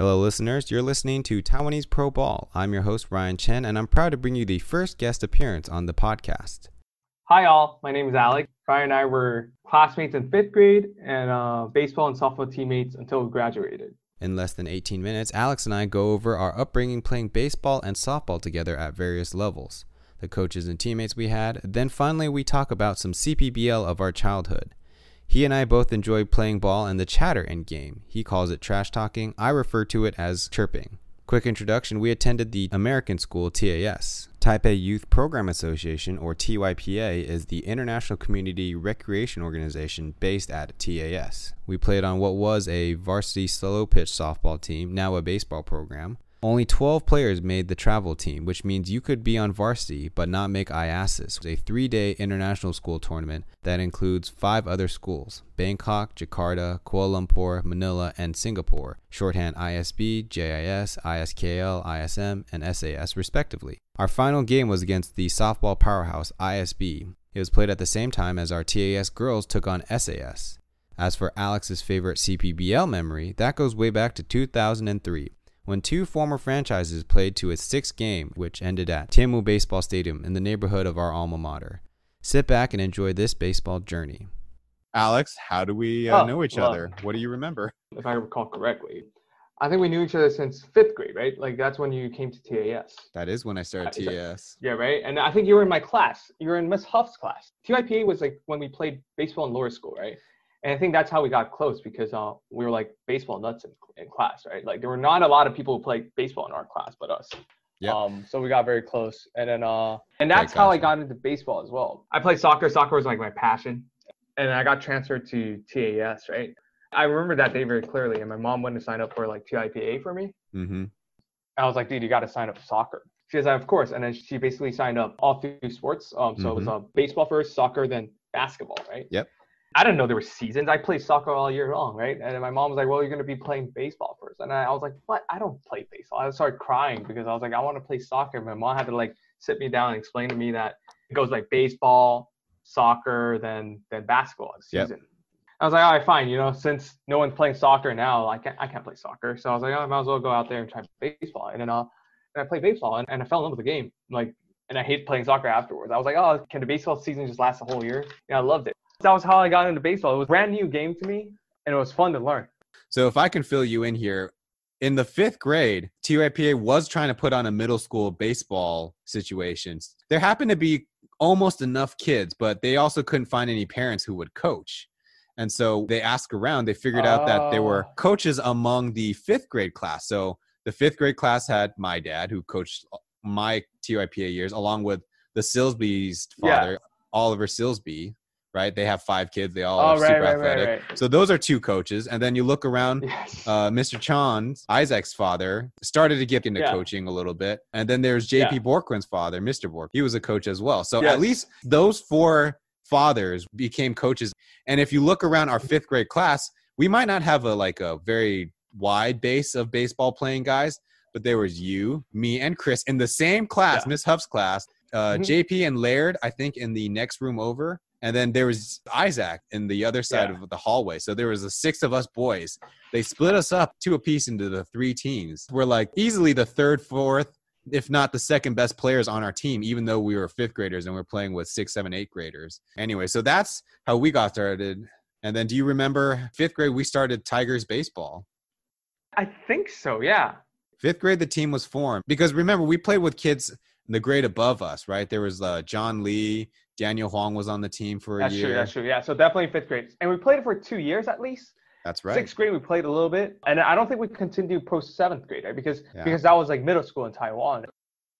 Hello, listeners. You're listening to Taiwanese Pro Ball. I'm your host, Ryan Chen, and I'm proud to bring you the first guest appearance on the podcast. Hi, all. My name is Alex. Ryan and I were classmates in fifth grade and uh, baseball and softball teammates until we graduated. In less than 18 minutes, Alex and I go over our upbringing playing baseball and softball together at various levels, the coaches and teammates we had, then finally we talk about some CPBL of our childhood. He and I both enjoy playing ball and the chatter in game. He calls it trash talking. I refer to it as chirping. Quick introduction we attended the American School TAS. Taipei Youth Program Association, or TYPA, is the international community recreation organization based at TAS. We played on what was a varsity slow pitch softball team, now a baseball program. Only 12 players made the travel team, which means you could be on varsity but not make IASIS, a three day international school tournament that includes five other schools Bangkok, Jakarta, Kuala Lumpur, Manila, and Singapore, shorthand ISB, JIS, ISKL, ISM, and SAS, respectively. Our final game was against the softball powerhouse ISB. It was played at the same time as our TAS girls took on SAS. As for Alex's favorite CPBL memory, that goes way back to 2003 when two former franchises played to a sixth game, which ended at Tianmu Baseball Stadium in the neighborhood of our alma mater. Sit back and enjoy this baseball journey. Alex, how do we uh, Oh, know each well- other? What do you remember? If I recall correctly, I think we knew each other since fifth grade, right? Like that's when you came to TAS. That is when I started Uh, is that- TAS. Yeah, right. And I think you were in my class. You were in Miss Huff's class. TYPA was like when we played baseball in lower school, right? And I think that's how we got close because uh, we were like baseball nuts in, in class, right? Like there were not a lot of people who played baseball in our class but us. Yep. Um, so we got very close, and then uh, and that's how I got into baseball as well. I played soccer. Soccer was like my passion, and I got transferred to TAS, right? I remember that day very clearly, and my mom went to sign up for like TYPA for me. Mm-hmm. I was like, dude, you got to sign up for soccer. She was like, of course. And then she basically signed up all three sports. Um, so it was uh, baseball first, soccer, then basketball, right? Yep. I didn't know there were seasons. I played soccer all year long, right? And my mom was like, well, you're going to be playing baseball first. And I, I was like, what? I don't play baseball. I started crying because I was like, I want to play soccer. My mom had to like sit me down and explain to me that it goes like baseball, soccer, then then basketball as Yep. season. I was like, all right, fine. You know, since no one's playing soccer now, I can't, I can't play soccer. So I was like, oh, I might as well go out there and try baseball. And then uh, and I played baseball and, and I fell in love with the game. Like, and I hate playing soccer afterwards. I was like, oh, can the baseball season just last a whole year? Yeah, I loved it. That was how I got into baseball. It was a brand new game to me, and it was fun to learn. So if I can fill you in here, in the fifth grade, TYPA was trying to put on a middle school baseball situation. There happened to be almost enough kids, but they also couldn't find any parents who would coach. And so they asked around. They figured out that there were Oh. coaches among the fifth grade class. So the fifth grade class had my dad, who coached my TYPA years, along with the Silsby's Yeah. father, Oliver Silsby. Right? They have five kids. They all Oh, are right, super right, athletic. right. So those are two coaches, and then you look around. Yes. Uh, Mr. Chan, Isaac's father, started to get into Yeah. coaching a little bit, and then there's JP Yeah. Borkman's father, Mr. Bork. He was a coach as well. So Yes. at least those four fathers became coaches. And if you look around our fifth grade class, we might not have a like a very wide base of baseball playing guys, but there was you, me, and Chris in the same class, Yeah. Miss Huff's class. Uh, Mhm. JP and Laird, I think, in the next room over. And then there was Isaac in the other side Yeah. of the hallway. So there was a six of us boys. They split us up two apiece into the three teams. We're like easily the third, fourth, if not the second best players on our team, even though we were fifth graders and we're playing with six, seven, eight graders. Anyway, so that's how we got started. And then do you remember fifth grade, we started Tigers baseball? I think so. Yeah. Fifth grade, the team was formed because remember, we played with kids in the grade above us, right? There was uh, John Lee, Daniel Huang was on the team for a year. That's year. true. That's true. Yeah. So definitely fifth grade, and we played it for two years at least. That's right. Sixth grade we played a little bit, and I don't think we continued pro seventh grade, right? Because Yeah. because that was like middle school in Taiwan.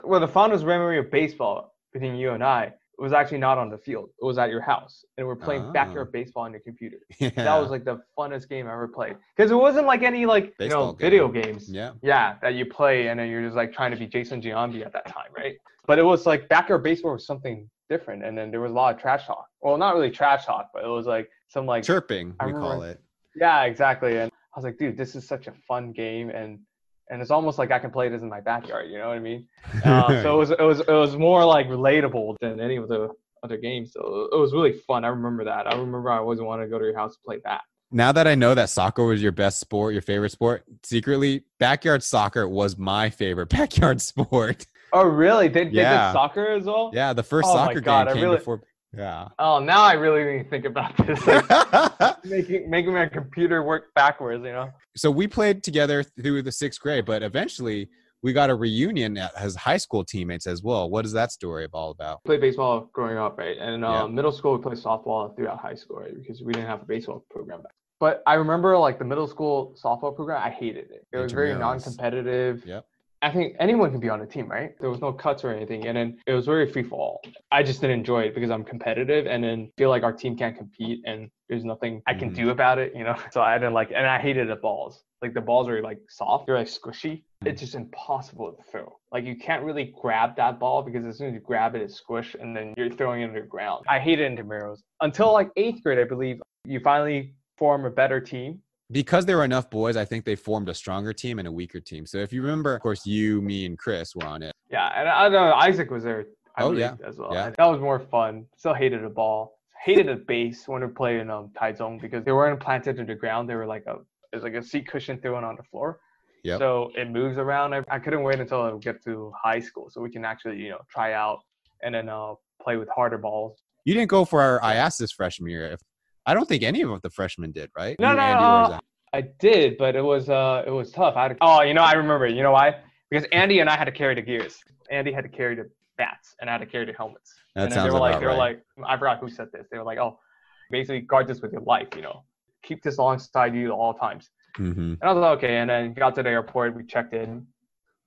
Well, the fondest memory of baseball between you and I was actually not on the field. It was at your house, and we're playing Oh. backyard ah. baseball on your computer. Yeah. That was like the funnest game I ever played because it wasn't like any like Baseball you know game. video games. yeah. Yeah, that you play and then you're just like trying to be Jason Giambi at that time, right? But it was like backyard baseball was something different, and then there was a lot of trash talk. Well, not really trash talk, but it was like some like Chirping, I we call it. yeah, exactly. And I was like, dude, this is such a fun game, and and it's almost like I can play this in my backyard. You know what I mean? Uh, so it was it was it was more like relatable than any of the other games. So it was really fun. I remember that. I remember I always wanted to go to your house to play that. Now that I know that soccer was your best sport, your favorite sport, secretly, backyard soccer was my favorite backyard sport. Oh, really? They, they Yeah. did soccer as well? Yeah, the first Oh soccer God, I game came really- before. Yeah. Oh, now I really need to think about this. Like, making making my computer work backwards, you know? so we played together through the sixth grade, but eventually we got a reunion as high school teammates as well. What is that story all about? Played baseball growing up, right? And uh, Yeah. middle school, we played softball throughout high school, right? Because we didn't have a baseball program back. But I remember like the middle school softball program, I hated it. It was very non-competitive. Yep. I think anyone can be on a team, right? There was no cuts or anything, and then it was very free for all. I just didn't enjoy it because I'm competitive, and then feel like our team can't compete, and there's nothing I can Mhm. do about it, you know. So I didn't like, and I hated the balls. Like the balls are like soft, they're like squishy. It's just impossible to throw. Like you can't really grab that ball because as soon as you grab it, it's squish, and then you're throwing it into the ground. I hated intramurals until like eighth grade, I believe. You finally form a better team. Because there were enough boys, I think they formed a stronger team and a weaker team. So if you remember, of course, you, me, and Chris were on it. Yeah, and I know. Isaac was there. I Oh, yeah. as well. Yeah. That was more fun. Still hated the ball. Hated the base when we played in um Taichung because they weren't planted to the ground. They were like a it's like a seat cushion thrown on the floor. Yep. So it moves around. I, I couldn't wait until I get to high school so we can actually you know try out and then uh play with harder balls. You didn't go for our IASIS freshman year. I don't think any of the freshmen did, right? No, You, no, Andy, uh. I did, but it was uh it was tough. I oh, you know, I remember. You know why? Because Andy and I had to carry the gears. Andy had to carry the bats, and I had to carry the helmets. That and sounds they were like, they were right. like, I forgot who said this. They were like, oh, basically guard this with your life. You know, keep this alongside you at all times. Mhm. And I was like, okay. And then got to the airport, we checked in,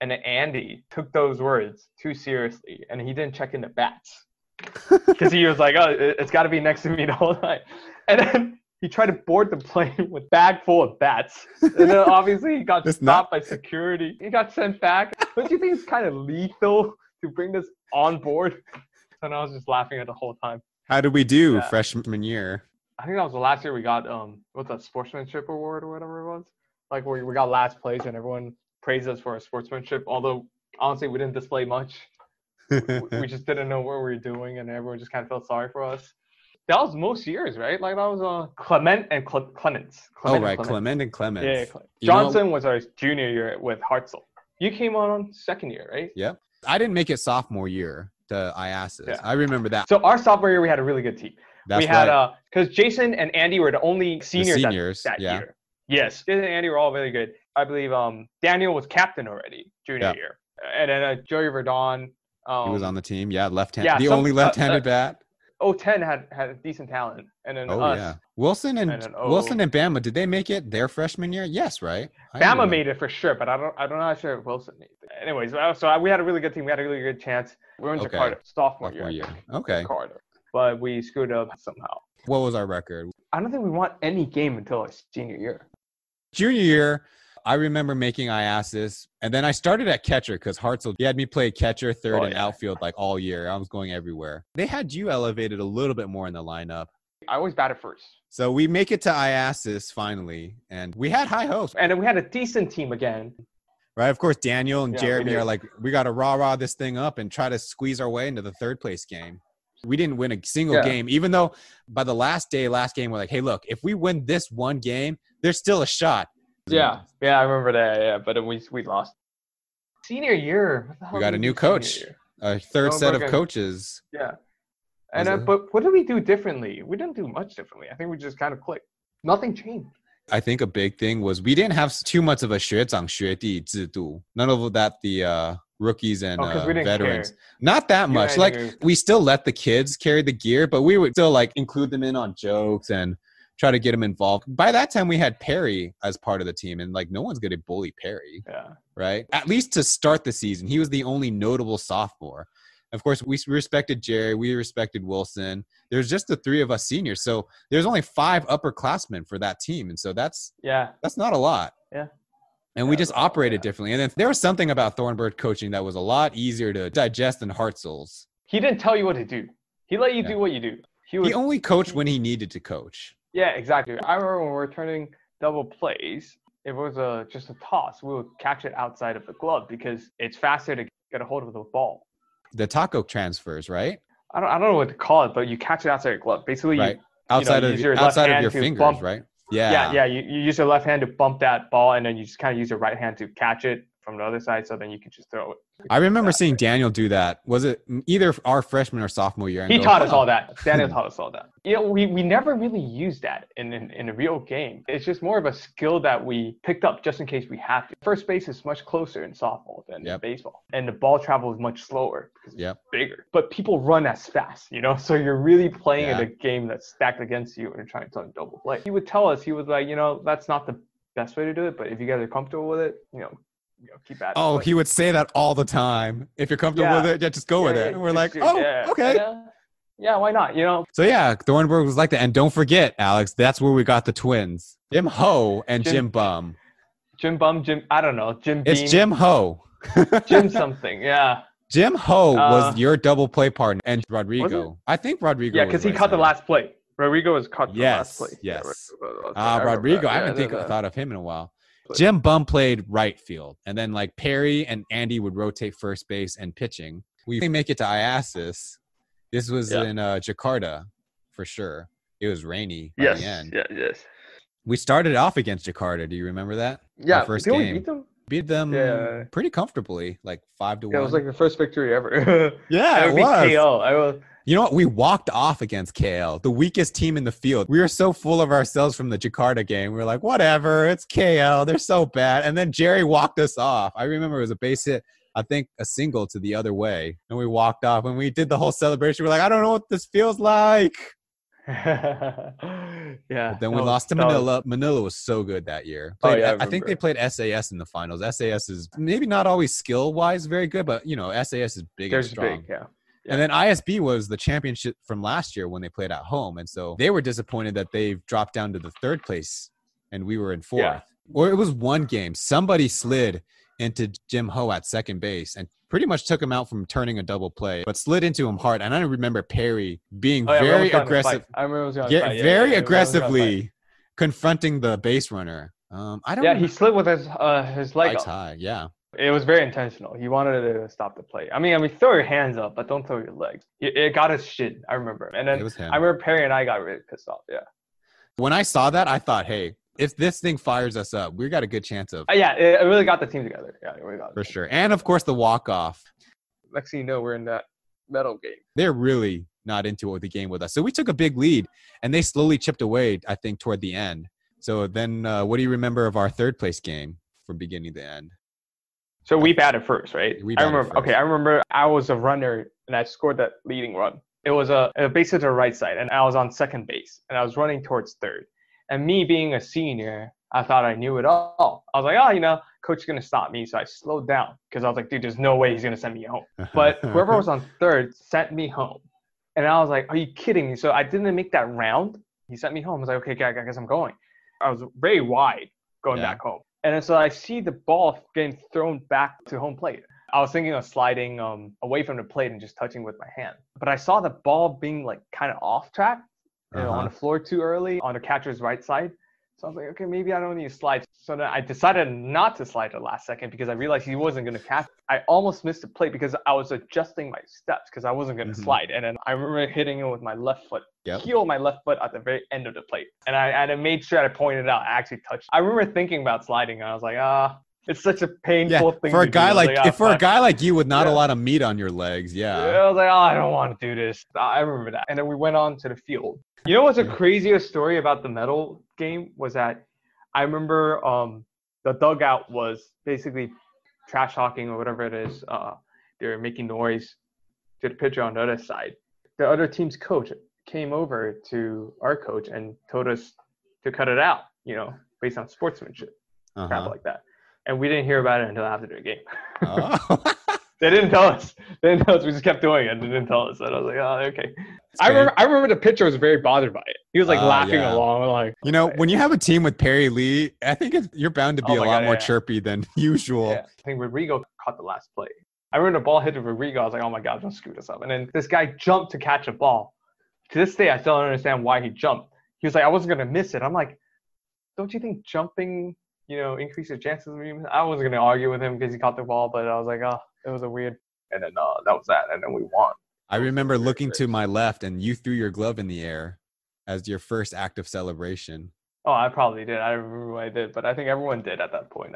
and then Andy took those words too seriously, and he didn't check in the bats because he was like, oh, it- it's got to be next to me the whole time. And then he tried to board the plane with bag full of bats, and then obviously he got stopped not- by security. He got sent back. Don't you think it's kind of lethal to bring this on board? And I was just laughing at the whole time. How did we do Yeah. freshman year? I think that was the last year we got um what's that sportsmanship award or whatever it was. Like where we got last place and everyone praised us for our sportsmanship. Although honestly we didn't display much. We- we just didn't know what we were doing and everyone just kind of felt sorry for us. That was most years, right? Like that was uh Clement and Cle- Clements. oh, Clement and right. Clements. Clement and Clemens. Yeah, Cle- You know- Johnson was our junior year with Hartzell. You came on on second year, right? Yeah, I didn't make it sophomore year to IASIS. Yeah. I remember that. So our sophomore year we had a really good team. That's we had right. uh because Jason and Andy were the only seniors, that- seniors, that, yeah. year. Yes, Jason and Andy were all really good. I believe um Daniel was captain already junior Yeah. year, and then uh, Joey Verdon. Um, he was on the team. Yeah, left hand. yeah, the some- only uh, left-handed uh, bat. 010 had had decent talent, and then Oh us. yeah. Wilson and, and Wilson and Bama. Did they make it their freshman year? Yes, right. I Bama made it for sure, but I don't I don't know how sure if Wilson made it. Anyways, so we had a really good team. We had a really good chance. We were in Okay. Jakarta sophomore, sophomore year. year. Okay. Jakarta, but we screwed up somehow. What was our record? I don't think we won any game until our senior year. Junior year, I remember making IASIS, and then I started at catcher because Hartzell he had me play catcher, third, Oh, and yeah. outfield like all year. I was going everywhere. They had you elevated a little bit more in the lineup. I always batted first. So we make it to IASIS finally, and we had high hopes, And we had a decent team again. right? Of course, Daniel and Yeah, Jeremy are like, we got to rah rah this thing up and try to squeeze our way into the third place game. We didn't win a single Yeah. game, even though by the last day, last game, we're like, hey, look, if we win this one game, there's still a shot. Yeah, yeah, I remember that. Yeah, but then we we lost. Senior year. what the hell got did a we new do senior coach. year? A third No, set of Bergen. coaches. Yeah. And Was uh, it? but what did we do differently? We didn't do much differently. I think we just kind of clicked. Nothing changed. I think a big thing was we didn't have too much of a 学长学弟制度. None of that the uh, rookies and Oh, because uh, we didn't veterans. care. Not that You much. and Like you- we still let the kids carry the gear, but we would still like include them in on jokes and try to get him involved. By that time, we had Perry as part of the team, and like no one's gonna bully Perry, Yeah. right? At least to start the season, he was the only notable sophomore. Of course, we respected Jerry, we respected Wilson. There's just the three of us seniors, so there's only five upperclassmen for that team, and so that's Yeah. that's not a lot. Yeah. And we just that's a lot, operated yeah. differently. And then there was something about Thornburg coaching that was a lot easier to digest than Hartzell's. He didn't tell you what to do. He let you Yeah. do what you do. He was He only coached when he needed to coach. Yeah, exactly. I remember when we were turning double plays, if it was a just a toss, we would catch it outside of the glove because it's faster to get a hold of the ball. The taco transfers, right? I don't, I don't know what to call it, but you catch it outside of your glove. Basically, Right. you, Outside you of use your outside of your fingers, bump- right? Yeah. Yeah, yeah. You, you use your left hand to bump that ball, and then you just kind of use your right hand to catch it from the other side, so then you can just throw it. I remember that. seeing Daniel do that. Was it either our freshman or sophomore year? and He go, taught us all that. Daniel taught us all that. You know, we, we never really used that in, in, in a real game. It's just more of a skill that we picked up just in case we have to. First base is much closer in softball than Yep. in baseball. And the ball travels much slower because it's bigger. But people run as fast, you know? So you're really playing in a game that's stacked against you and you're trying to double play. He would tell us, he was like, you know, that's not the best way to do it, but if you guys are comfortable with it, you know, you know keep at it. Oh, he would say that all the time. If you're comfortable Yeah. with it, yeah, just go with it. And we're like, do- oh, yeah, okay. Yeah. yeah, why not? You know, So yeah, Thornburg was like that. And don't forget, Alex, that's where we got the twins, Jim Ho and Jim- Jim Bum. Jim Bum, Jim, I don't know, Jim It's Beam, Jim Ho. Jim something, yeah. Jim Ho Uh, was your double play partner, and Rodrigo. I think Rodrigo. Yeah, because he right caught the last play. Rodrigo was caught the Yes, last play. yes. Yeah, Rodrigo Ah, I remember Rodrigo. that. I haven't Yeah, think, thought of him in a while. Jim Bum played right field, and then like Perry and Andy would rotate first base and pitching. We make it to IASIS. This was Yeah. in uh, Jakarta for sure. It was rainy by Yes, the end. yeah, yes. We started off against Jakarta. Do you remember that? Yeah, first did we game. Beat them? Yeah. pretty comfortably, like five to Yeah, it was like the first victory ever. yeah, it was. KO. I was. You know what? We walked off against KL, the weakest team in the field. We were so full of ourselves from the Jakarta game. We were like, whatever, it's KL. They're so bad. And then Jerry walked us off. I remember it was a base hit, I think a single to the other way. And we walked off. and we did the whole celebration, we are like, I don't know what this feels like. yeah. But then we was- lost to that was- Manila. Manila was so good that year. Oh, yeah, I I, think they played SAS in the finals. SAS is maybe not always skill wise very good, but you know, SAS is big and strong. big, yeah. And then ISB was the championship from last year when they played at home. And so they were disappointed that they've dropped down to the third place and we were in fourth. Yeah. Or it was one game. Somebody slid into Jim Ho at second base and pretty much took him out from turning a double play, but slid into him hard. And I remember Perry being Oh, yeah, very almost got in a aggressive. I remember was yeah, very aggressively confronting the base runner. Um, I don't Yeah, know. he slid with his uh, his leg Legs up. high. Yeah. It was very intentional. He wanted to stop the play. I mean, I mean, throw your hands up, but don't throw your legs. It, it got us shit. I remember. And then It was him. I remember Perry and I got really pissed off. Yeah. When I saw that, I thought, hey, if this thing fires us up, we got a good chance of Uh, yeah, it, it really got the team together. Yeah, it really got. for sure. And of course, the walk off. Next thing you know, we're in that medal game. They're really not into the game with us. So we took a big lead, and they slowly chipped away. I think toward the end. So then, uh, what do you remember of our third place game from beginning to end? So we batted first, right? We I remember. first. Okay, I remember I was a runner and I scored that leading run. It was a, a base to the right side, and I was on second base, and I was running towards third. And me being a senior, I thought I knew it all. I was like, oh, you know, coach is gonna stop me, so I slowed down because I was like, dude, there's no way he's gonna send me home. But whoever was on third sent me home, and I was like, are you kidding me? So I didn't make that round. He sent me home. I was like, okay, I guess I'm going. I was very wide going Yeah. back home. And then so I see the ball getting thrown back to home plate. I was thinking of sliding um, away from the plate and just touching with my hand. But I saw the ball being like kind of off track, you know, on Uh-huh. the floor too early on the catcher's right side. So I was like, okay, maybe I don't need to slide. So then I decided not to slide the last second because I realized he wasn't going to catch. I almost missed the plate because I was adjusting my steps because I wasn't going to Mhm. slide. And then I remember hitting it with my left foot, Yep. heel my left foot at the very end of the plate. And I, and I made sure I pointed out, I actually touched. I remember thinking about sliding and I was like, ah, it's such a painful yeah, thing for a do. guy was like "Ah, if for a guy like you with not a lot of meat on your legs, yeah. Yeah, I was like, oh, I don't want to do this. I remember that. And then we went on to the field. You know what's the Yeah. craziest story about the medal game was that I remember um, the dugout was basically trash talking or whatever it is. Uh, they were making noise to the pitcher on the other side. The other team's coach came over to our coach and told us to cut it out, you know, based on sportsmanship, crap Uh-huh. like that. And we didn't hear about it until after the game. Oh. They didn't tell us. They didn't tell us. We just kept doing it. They didn't tell us. And I was like, oh, okay. I remember. I remember the pitcher was very bothered by it. He was like Ah, laughing yeah. along, like You know, when you have a team with Perry Lee, I think it's, you're bound to be Oh a lot God, more yeah. chirpy than usual. yeah. I think Rodrigo caught the last play. I remember the ball hit to Rodrigo. I was like, oh my god, don't screw this up. And then this guy jumped to catch a ball. To this day, I still don't understand why he jumped. He was like, I wasn't gonna miss it. I'm like, don't you think jumping, you know, increase your chances of you? miss- I wasn't gonna argue with him because he caught the ball, but I was like, oh, it was a weird. And then uh, that was that. And then we won. I remember looking to my left and you threw your glove in the air as your first act of celebration. Oh, I probably did. I don't remember what I did, but I think everyone did at that point.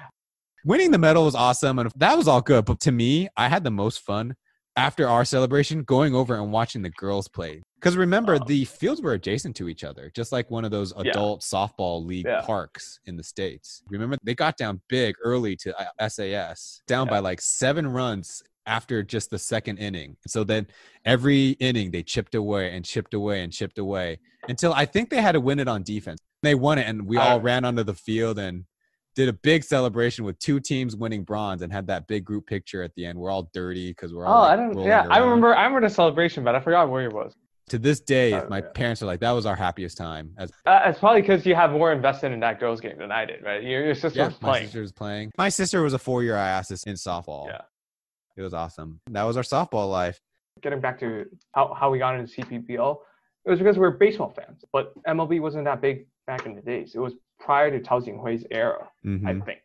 Winning the medal was awesome, and that was all good. But to me, I had the most fun after our celebration going over and watching the girls play. Because remember, Oh. the fields were adjacent to each other, just like one of those Yeah. adult softball league Yeah. parks in the States. Remember, they got down big early to uh, SAS, down Yeah. by like seven runs after just the second inning. So then every inning, they chipped away and chipped away and chipped away until I think they had to win it on defense. They won it, and we all Uh, ran onto the field and did a big celebration with two teams winning bronze and had that big group picture at the end. We're all dirty because we're Oh, all. like, I don't. Yeah, I remember. I remember the celebration, but I forgot where it was. To this day, Oh, my yeah. parents are like, "That was our happiest time." As Uh, it's probably because you have more invested in that girls game than I did, right? Your, your sister yeah, was my playing. sister was playing. My sister was a four-year IASIS in softball. Yeah. it was awesome. That was our softball life. Getting back to how, how we got into CPBL, it was because we were baseball fans, but MLB wasn't that big back in the days. It was prior to Cao Jinhui's era. I Mhm. think.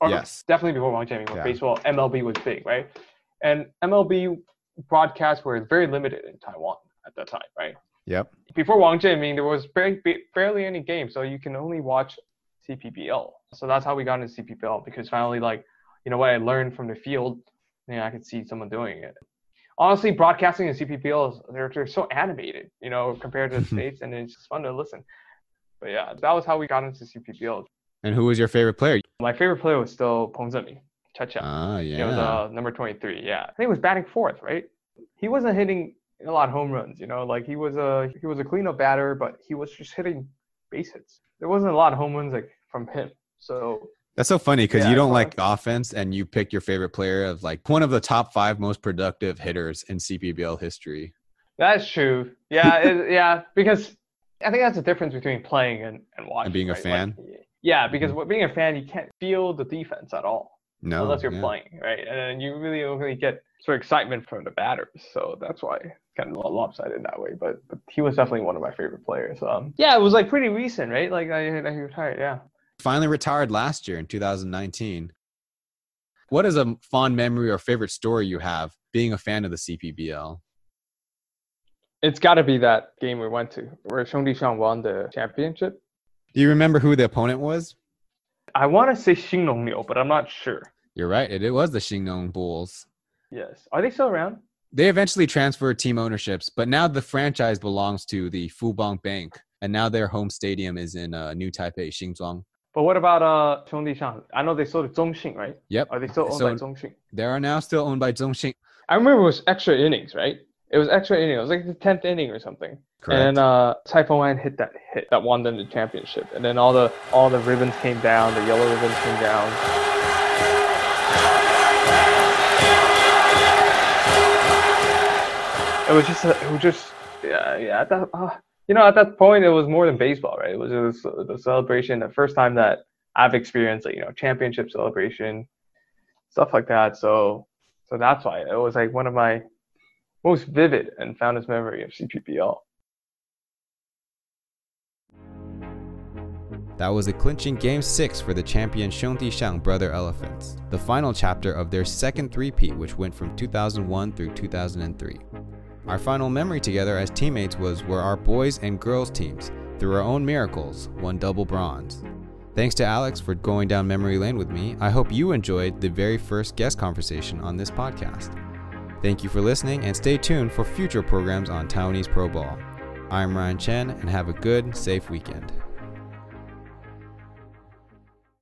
Or Yes. Definitely before Wang Jianming, Yeah. baseball, MLB was big, right? And MLB broadcasts were very limited in Taiwan at that time, right? Yep. Before Wang Jianming, there was barely, barely any games, so you can only watch CPBL. So that's how we got into CPBL because finally, like, you know what I learned from the field, you know, I could see someone doing it. Honestly, broadcasting in CPBL they're, they're so animated, you know, compared to the states, and it's just fun to listen. But yeah, that was how we got into CPBL. And who was your favorite player? My favorite player was still Peng Zhengmin, Cha Cha. Ah, He was yeah. uh, number 23. Yeah, I think he was batting fourth, right? He wasn't hitting a lot of home runs, you know, like he was a he was a cleanup batter, but he was just hitting base hits. There wasn't a lot of home runs like from him. So That's so funny because Yeah, you don't like offense and you pick your favorite player of like one of the top five most productive hitters in CPBL history. that's true. Yeah, it, yeah, because I think that's the difference between playing and, and watching. And being a fan? Like, yeah, because what being a fan, you can't feel the defense at all. No, unless you're yeah. playing, right? And then you really only get sort of excitement from the batters. So that's why it's kind of lopsided that way. But, but he was definitely one of my favorite players. Um, yeah, it was like pretty recent, right? Like I, I he retired. Yeah. Finally retired last year in 2019. What is a fond memory or favorite story you have being a fan of the CPBL? It's got to be that game we went to where Xiongdi Xiang won the championship. Do you remember who the opponent was? I want to say Xingnong Niu, but I'm not sure. You're right. It, it was the Xingnong Bulls. Yes. Are they still around? They eventually transferred team ownerships, but now the franchise belongs to the Fubon Bank, and now their home stadium is in uh, New Taipei, Xinzhuang. But what about uh Xiongdi Xiang? I know they sold to Zhongxin, right? Yep. Are they still owned So- by Zhongxin? They are now still owned by Zhongxin. I remember it was extra innings, right? It was extra inning. It was like the tenth inning or something. Correct. And then uh, Taifeng Wan hit that hit that won them the championship. And then all the all the ribbons came down. The yellow ribbons came down. It was just it was just yeah yeah. At that, uh, you know, at that point, it was more than baseball, right? It was just the celebration. The first time that I've experienced, like, you know, championship celebration, stuff like that. So so that's why it was like one of my most vivid and fondest memory of CPBL. That was a clinching Game 6 for the champion Xiongdi Xiang Brother Elephants, the final chapter of their second three-peat which went from 2001 through 2003. Our final memory together as teammates was where our boys and girls teams, through our own miracles, won double bronze. Thanks to Alex for going down memory lane with me. I hope you enjoyed the very first guest conversation on this podcast. Thank you for listening and stay tuned for future programs on Taiwanese Pro Ball. I'm Ryan Chen and have a good, safe weekend.